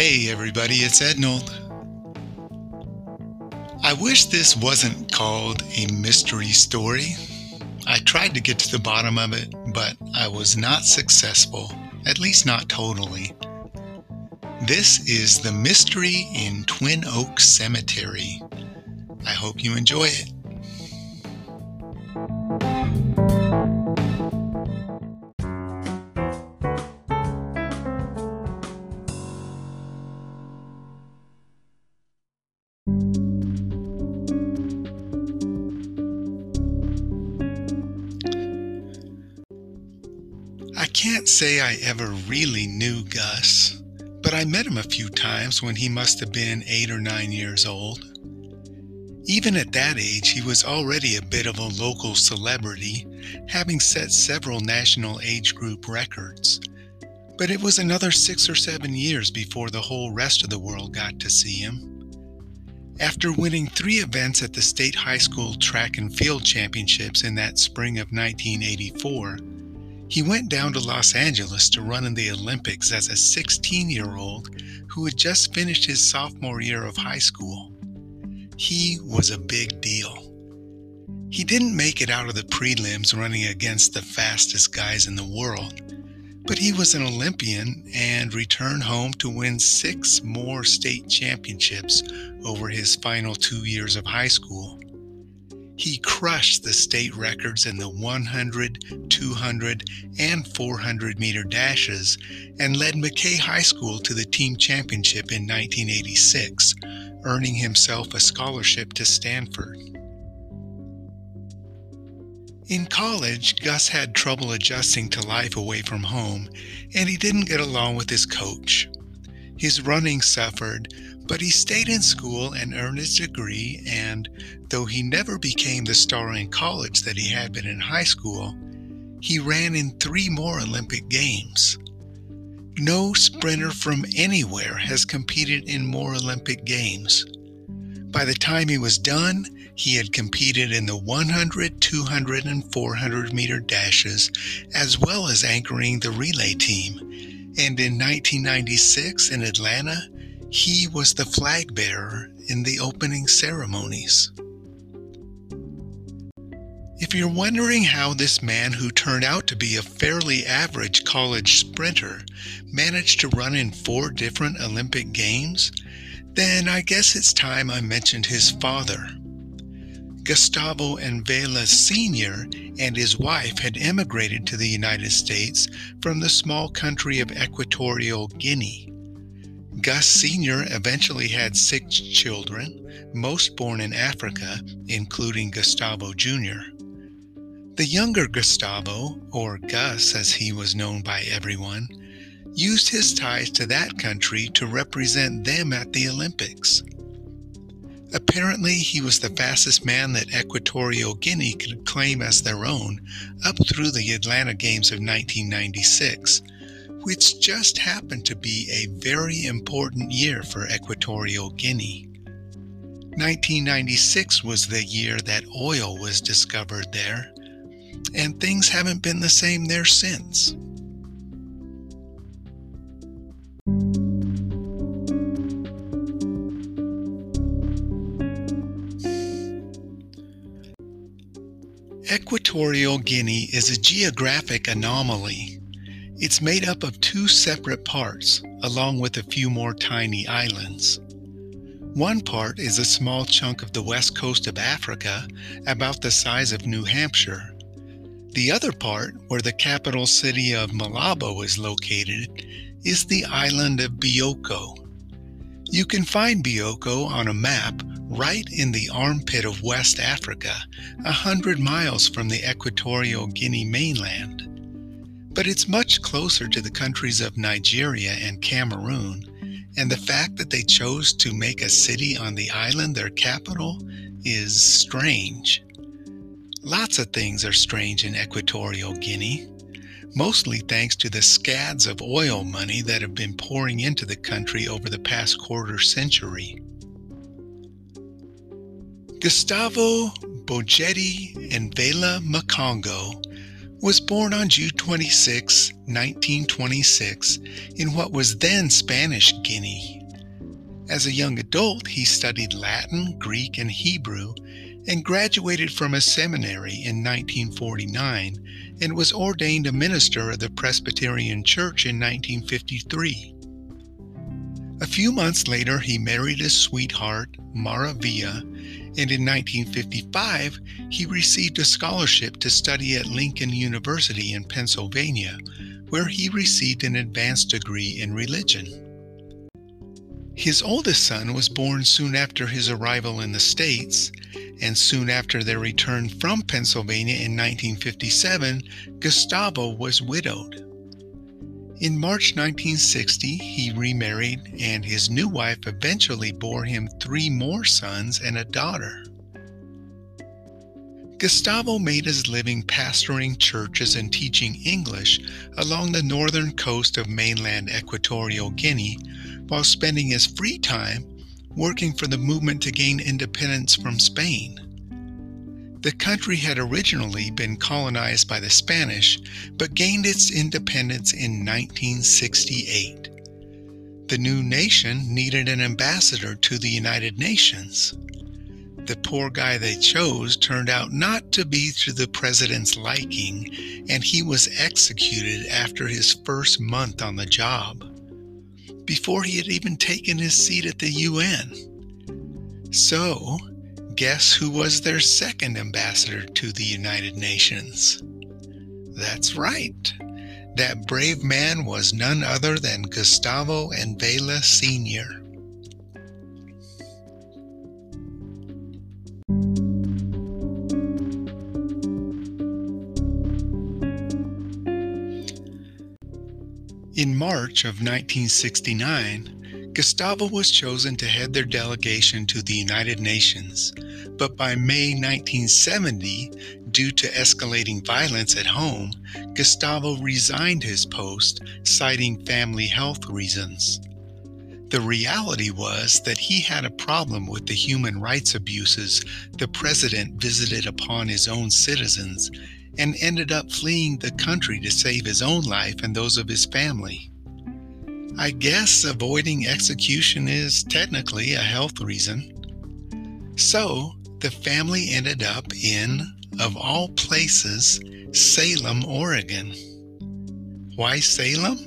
Hey everybody, it's Ednold. I wish this wasn't called a mystery story. I tried to get to the bottom of it, but I was not successful, at least not totally. This is The Mystery in Twin Oaks Cemetery. I hope you enjoy it. Can't say I ever really knew Gus, but I met him a few times when he must have been eight or nine years old. Even at that age, he was already a bit of a local celebrity, having set several national age group records. But it was another six or seven years before the whole rest of the world got to see him. After winning three events at the state high school track and field championships in that spring of 1984, he went down to Los Angeles to run in the Olympics as a 16 year old who had just finished his sophomore year of high school. He was a big deal. He didn't make it out of the prelims running against the fastest guys in the world, but he was an Olympian and returned home to win six more state championships over his final two years of high school. He crushed the state records in the 100, 200, and 400 meter dashes and led McKay High School to the team championship in 1986, earning himself a scholarship to Stanford. In college, Gus had trouble adjusting to life away from home, and he didn't get along with his coach. His running suffered, but he stayed in school and earned his degree, and though he never became the star in college that he had been in high school, he ran in three more Olympic Games. No sprinter from anywhere has competed in more Olympic Games. By the time he was done, he had competed in the 100, 200, and 400 meter dashes, as well as anchoring the relay team. And in 1996 in Atlanta, he was the flag bearer in the opening ceremonies. If you're wondering how this man, who turned out to be a fairly average college sprinter, managed to run in four different Olympic Games, then I guess it's time I mentioned his father. Gustavo Envela Sr. and his wife had emigrated to the United States from the small country of Equatorial Guinea. Gus Sr. eventually had six children, most born in Africa, including Gustavo Jr. The younger Gustavo, or Gus as he was known by everyone, used his ties to that country to represent them at the Olympics. Apparently, he was the fastest man that Equatorial Guinea could claim as their own up through the Atlanta Games of 1996 which just happened to be a very important year for Equatorial Guinea. 1996 was the year that oil was discovered there, and things haven't been the same there since. Equatorial Guinea is a geographic anomaly it's made up of two separate parts, along with a few more tiny islands. One part is a small chunk of the west coast of Africa, about the size of New Hampshire. The other part, where the capital city of Malabo is located, is the island of Bioko. You can find Bioko on a map right in the armpit of West Africa, a hundred miles from the Equatorial Guinea mainland but it's much closer to the countries of Nigeria and Cameroon, and the fact that they chose to make a city on the island their capital is strange. Lots of things are strange in Equatorial Guinea, mostly thanks to the scads of oil money that have been pouring into the country over the past quarter century. Gustavo Bojetti Envela Makongo was born on June 26, 1926, in what was then Spanish Guinea. As a young adult, he studied Latin, Greek, and Hebrew and graduated from a seminary in 1949 and was ordained a minister of the Presbyterian Church in 1953. A few months later, he married his sweetheart, Maravilla, and in 1955, he received a scholarship to study at Lincoln University in Pennsylvania, where he received an advanced degree in religion. His oldest son was born soon after his arrival in the States, and soon after their return from Pennsylvania in 1957, Gustavo was widowed. In March 1960, he remarried, and his new wife eventually bore him three more sons and a daughter. Gustavo made his living pastoring churches and teaching English along the northern coast of mainland Equatorial Guinea while spending his free time working for the movement to gain independence from Spain. The country had originally been colonized by the Spanish, but gained its independence in 1968. The new nation needed an ambassador to the United Nations. The poor guy they chose turned out not to be to the president's liking, and he was executed after his first month on the job, before he had even taken his seat at the UN. So, guess who was their second ambassador to the United Nations? That's right. That brave man was none other than Gustavo Envela Sr. In March of 1969, Gustavo was chosen to head their delegation to the United Nations, but by May 1970, due to escalating violence at home, Gustavo resigned his post, citing family health reasons. The reality was that he had a problem with the human rights abuses the president visited upon his own citizens and ended up fleeing the country to save his own life and those of his family. I guess avoiding execution is technically a health reason. So the family ended up in, of all places, Salem, Oregon. Why Salem?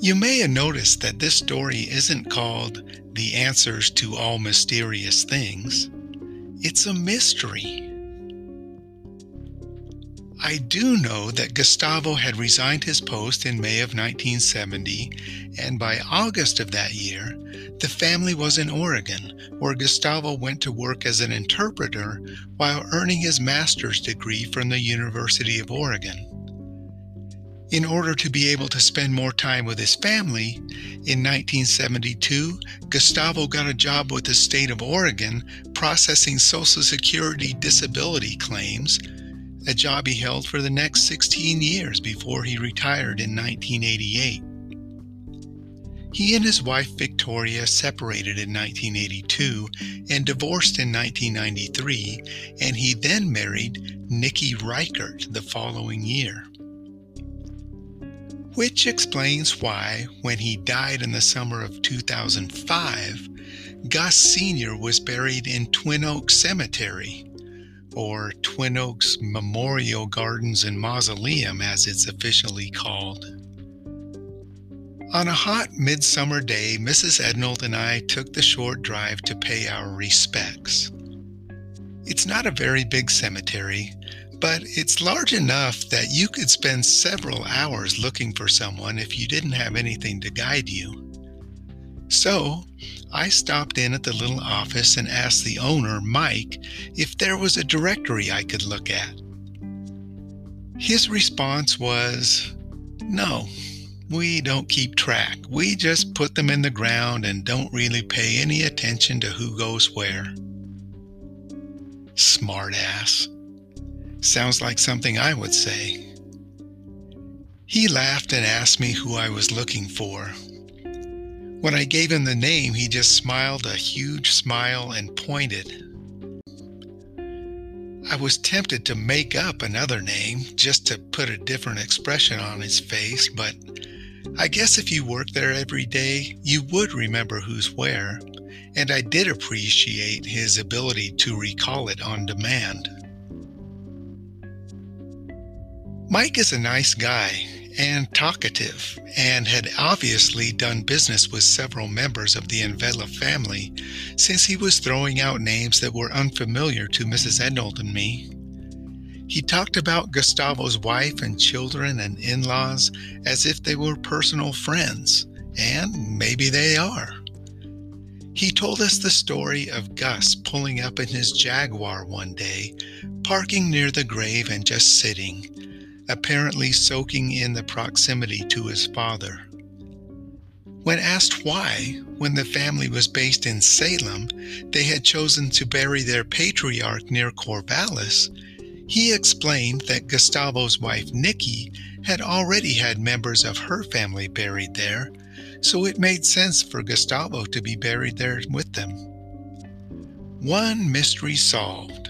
You may have noticed that this story isn't called The Answers to All Mysterious Things. It's a mystery. I do know that Gustavo had resigned his post in May of 1970, and by August of that year, the family was in Oregon, where Gustavo went to work as an interpreter while earning his master's degree from the University of Oregon. In order to be able to spend more time with his family, in 1972, Gustavo got a job with the state of Oregon processing Social Security disability claims a job he held for the next 16 years before he retired in 1988. He and his wife Victoria separated in 1982 and divorced in 1993, and he then married Nikki Reichert the following year. Which explains why, when he died in the summer of 2005, Gus Sr. was buried in Twin Oaks Cemetery, or Twin Oaks Memorial Gardens and Mausoleum, as it's officially called. On a hot midsummer day, Mrs. Ednold and I took the short drive to pay our respects. It's not a very big cemetery, but it's large enough that you could spend several hours looking for someone if you didn't have anything to guide you. So I stopped in at the little office and asked the owner, Mike, if there was a directory I could look at. His response was, No, we don't keep track. We just put them in the ground and don't really pay any attention to who goes where. Smartass. Sounds like something I would say. He laughed and asked me who I was looking for, when I gave him the name, he just smiled a huge smile and pointed. I was tempted to make up another name just to put a different expression on his face, but I guess if you work there every day, you would remember who's where, and I did appreciate his ability to recall it on demand. Mike is a nice guy and talkative, and had obviously done business with several members of the Envela family since he was throwing out names that were unfamiliar to Mrs. Ednold and me. He talked about Gustavo's wife and children and in laws as if they were personal friends, and maybe they are. He told us the story of Gus pulling up in his Jaguar one day, parking near the grave and just sitting, apparently soaking in the proximity to his father. When asked why, when the family was based in Salem, they had chosen to bury their patriarch near Corvallis, he explained that Gustavo's wife Nikki had already had members of her family buried there, so it made sense for Gustavo to be buried there with them. One mystery solved.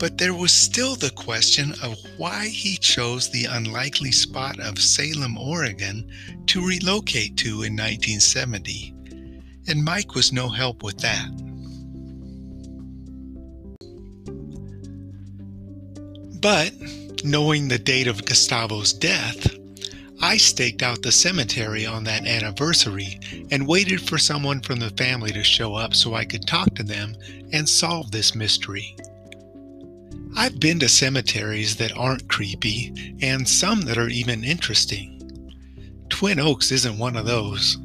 But there was still the question of why he chose the unlikely spot of Salem, Oregon to relocate to in 1970. And Mike was no help with that. But, knowing the date of Gustavo's death, I staked out the cemetery on that anniversary and waited for someone from the family to show up so I could talk to them and solve this mystery. I've been to cemeteries that aren't creepy and some that are even interesting. Twin Oaks isn't one of those.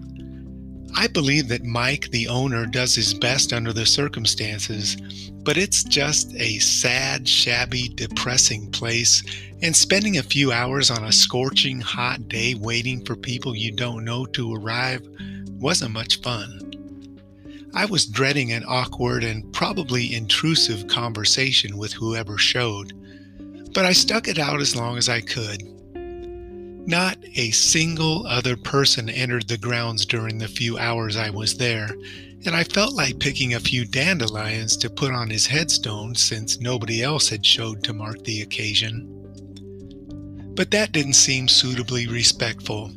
I believe that Mike, the owner, does his best under the circumstances, but it's just a sad, shabby, depressing place, and spending a few hours on a scorching hot day waiting for people you don't know to arrive wasn't much fun. I was dreading an awkward and probably intrusive conversation with whoever showed, but I stuck it out as long as I could. Not a single other person entered the grounds during the few hours I was there, and I felt like picking a few dandelions to put on his headstone since nobody else had showed to mark the occasion. But that didn't seem suitably respectful,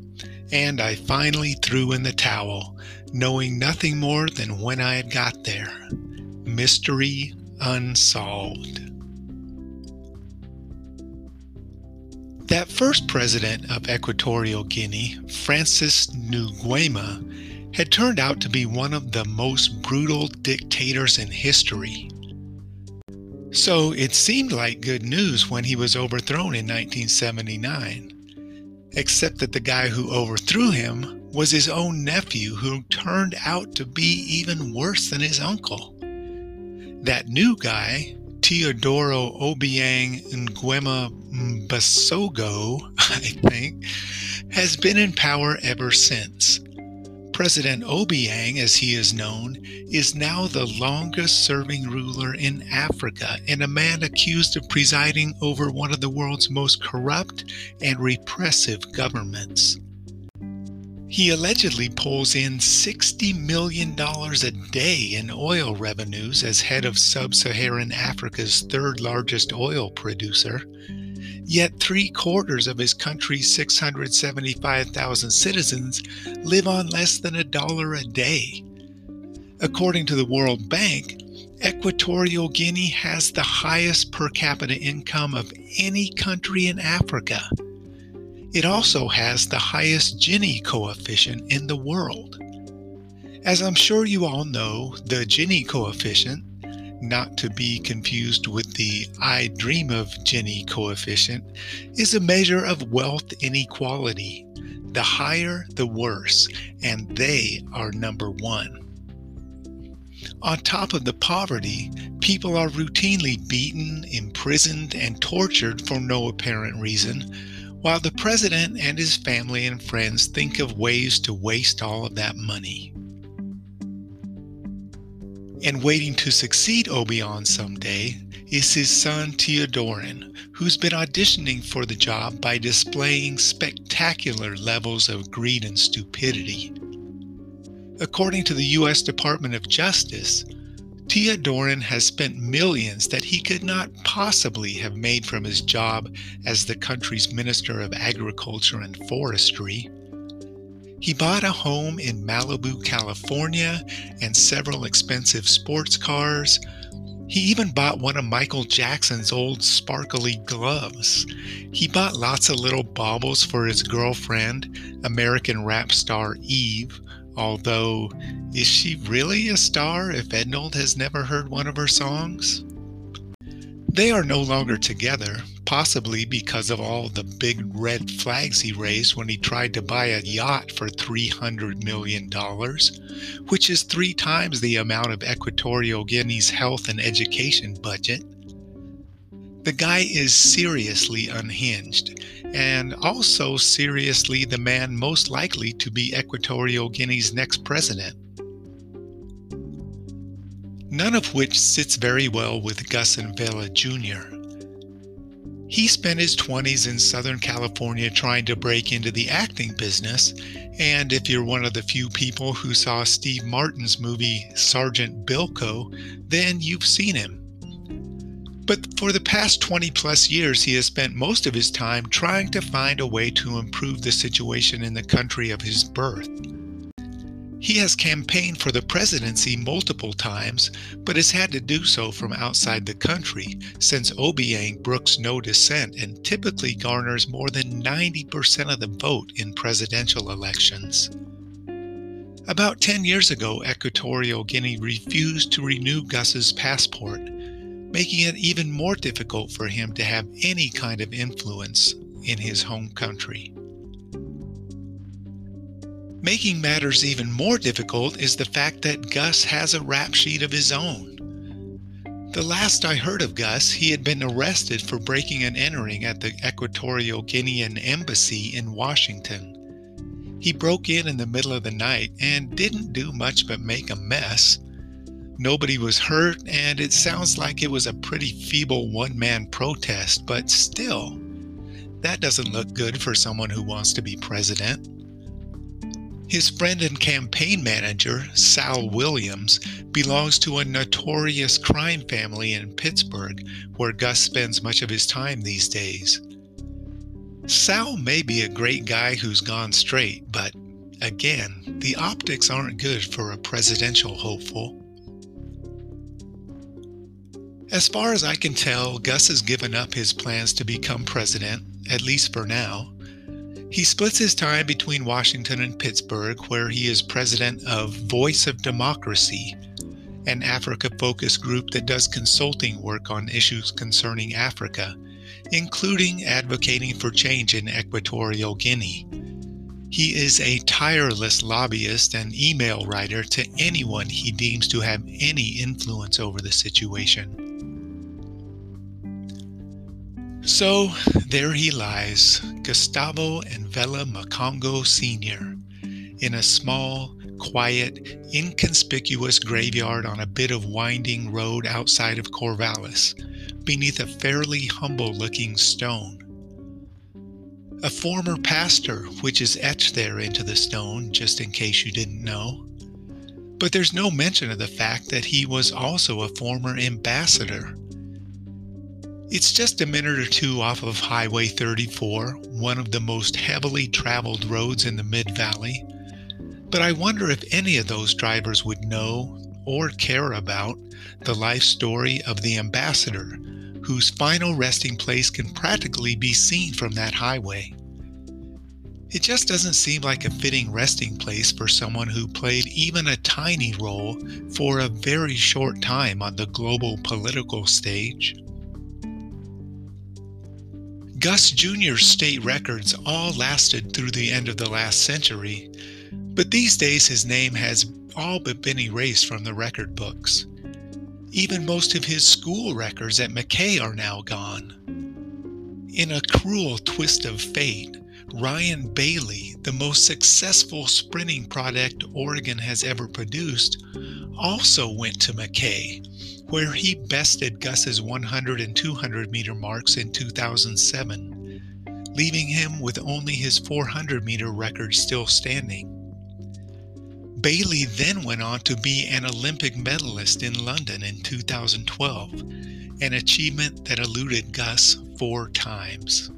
and I finally threw in the towel, knowing nothing more than when I had got there. Mystery unsolved. That first president of Equatorial Guinea, Francis Nguema, had turned out to be one of the most brutal dictators in history. So it seemed like good news when he was overthrown in 1979 except that the guy who overthrew him was his own nephew who turned out to be even worse than his uncle. That new guy, Teodoro Obiang Nguema Mbasogo, I think, has been in power ever since. President Obiang, as he is known, is now the longest serving ruler in Africa and a man accused of presiding over one of the world's most corrupt and repressive governments. He allegedly pulls in $60 million a day in oil revenues as head of sub Saharan Africa's third largest oil producer Yet three quarters of his country's 675,000 citizens live on less than a dollar a day. According to the World Bank, Equatorial Guinea has the highest per capita income of any country in Africa. It also has the highest Gini coefficient in the world. As I'm sure you all know, the Gini coefficient not to be confused with the I dream of Gini coefficient, is a measure of wealth inequality. The higher, the worse, and they are number one. On top of the poverty, people are routinely beaten, imprisoned, and tortured for no apparent reason, while the president and his family and friends think of ways to waste all of that money and waiting to succeed Obiang someday is his son Teodorin, who's been auditioning for the job by displaying spectacular levels of greed and stupidity. According to the U.S. Department of Justice, Doran has spent millions that he could not possibly have made from his job as the country's Minister of Agriculture and Forestry. He bought a home in Malibu, California, and several expensive sports cars. He even bought one of Michael Jackson's old sparkly gloves. He bought lots of little baubles for his girlfriend, American rap star Eve, Although, is she really a star if Ednold has never heard one of her songs? They are no longer together, possibly because of all the big red flags he raised when he tried to buy a yacht for $300 million, which is three times the amount of Equatorial Guinea's health and education budget. The guy is seriously unhinged, and also seriously the man most likely to be Equatorial Guinea's next president. None of which sits very well with Gus Envela Jr. He spent his 20s in Southern California trying to break into the acting business, and if you're one of the few people who saw Steve Martin's movie Sergeant Bilko, then you've seen him. But for the past 20 plus years, he has spent most of his time trying to find a way to improve the situation in the country of his birth. He has campaigned for the presidency multiple times, but has had to do so from outside the country, since Obiang brooks no dissent and typically garners more than 90% of the vote in presidential elections. About 10 years ago, Equatorial Guinea refused to renew Gus's passport, making it even more difficult for him to have any kind of influence in his home country. Making matters even more difficult is the fact that Gus has a rap sheet of his own. The last I heard of Gus, he had been arrested for breaking and entering at the Equatorial Guinean Embassy in Washington. He broke in in the middle of the night and didn't do much but make a mess. Nobody was hurt, and it sounds like it was a pretty feeble one man protest, but still, that doesn't look good for someone who wants to be president. His friend and campaign manager, Sal Williams, belongs to a notorious crime family in Pittsburgh, where Gus spends much of his time these days. Sal may be a great guy who's gone straight, but again, the optics aren't good for a presidential hopeful. As far as I can tell, Gus has given up his plans to become president, at least for now. He splits his time between Washington and Pittsburgh, where he is president of Voice of Democracy, an Africa focused group that does consulting work on issues concerning Africa, including advocating for change in Equatorial Guinea. He is a tireless lobbyist and email writer to anyone he deems to have any influence over the situation. So there he lies, Gustavo Envela Makongo Sr., in a small, quiet, inconspicuous graveyard on a bit of winding road outside of Corvallis, beneath a fairly humble looking stone. A former pastor, which is etched there into the stone, just in case you didn't know. But there's no mention of the fact that he was also a former ambassador it's just a minute or two off of Highway 34, one of the most heavily traveled roads in the Mid Valley. But I wonder if any of those drivers would know or care about the life story of the ambassador, whose final resting place can practically be seen from that highway. It just doesn't seem like a fitting resting place for someone who played even a tiny role for a very short time on the global political stage. Gus Jr.'s state records all lasted through the end of the last century, but these days his name has all but been erased from the record books. Even most of his school records at McKay are now gone. In a cruel twist of fate, Ryan Bailey, the most successful sprinting product Oregon has ever produced, also went to McKay where he bested Gus's 100 and 200 meter marks in 2007, leaving him with only his 400 meter record still standing. Bailey then went on to be an Olympic medalist in London in 2012, an achievement that eluded Gus four times.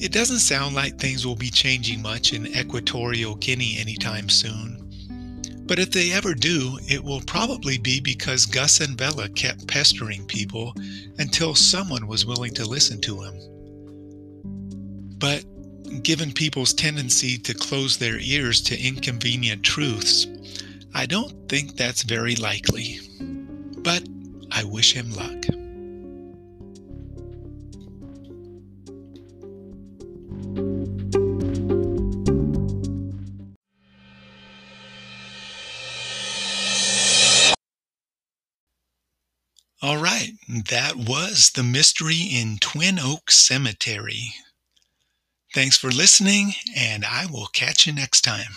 It doesn't sound like things will be changing much in Equatorial Guinea anytime soon. But if they ever do, it will probably be because Gus Envela kept pestering people until someone was willing to listen to him. But given people's tendency to close their ears to inconvenient truths, I don't think that's very likely. But I wish him luck. Was The Mystery in Twin Oaks Cemetery. Thanks for listening, and I will catch you next time.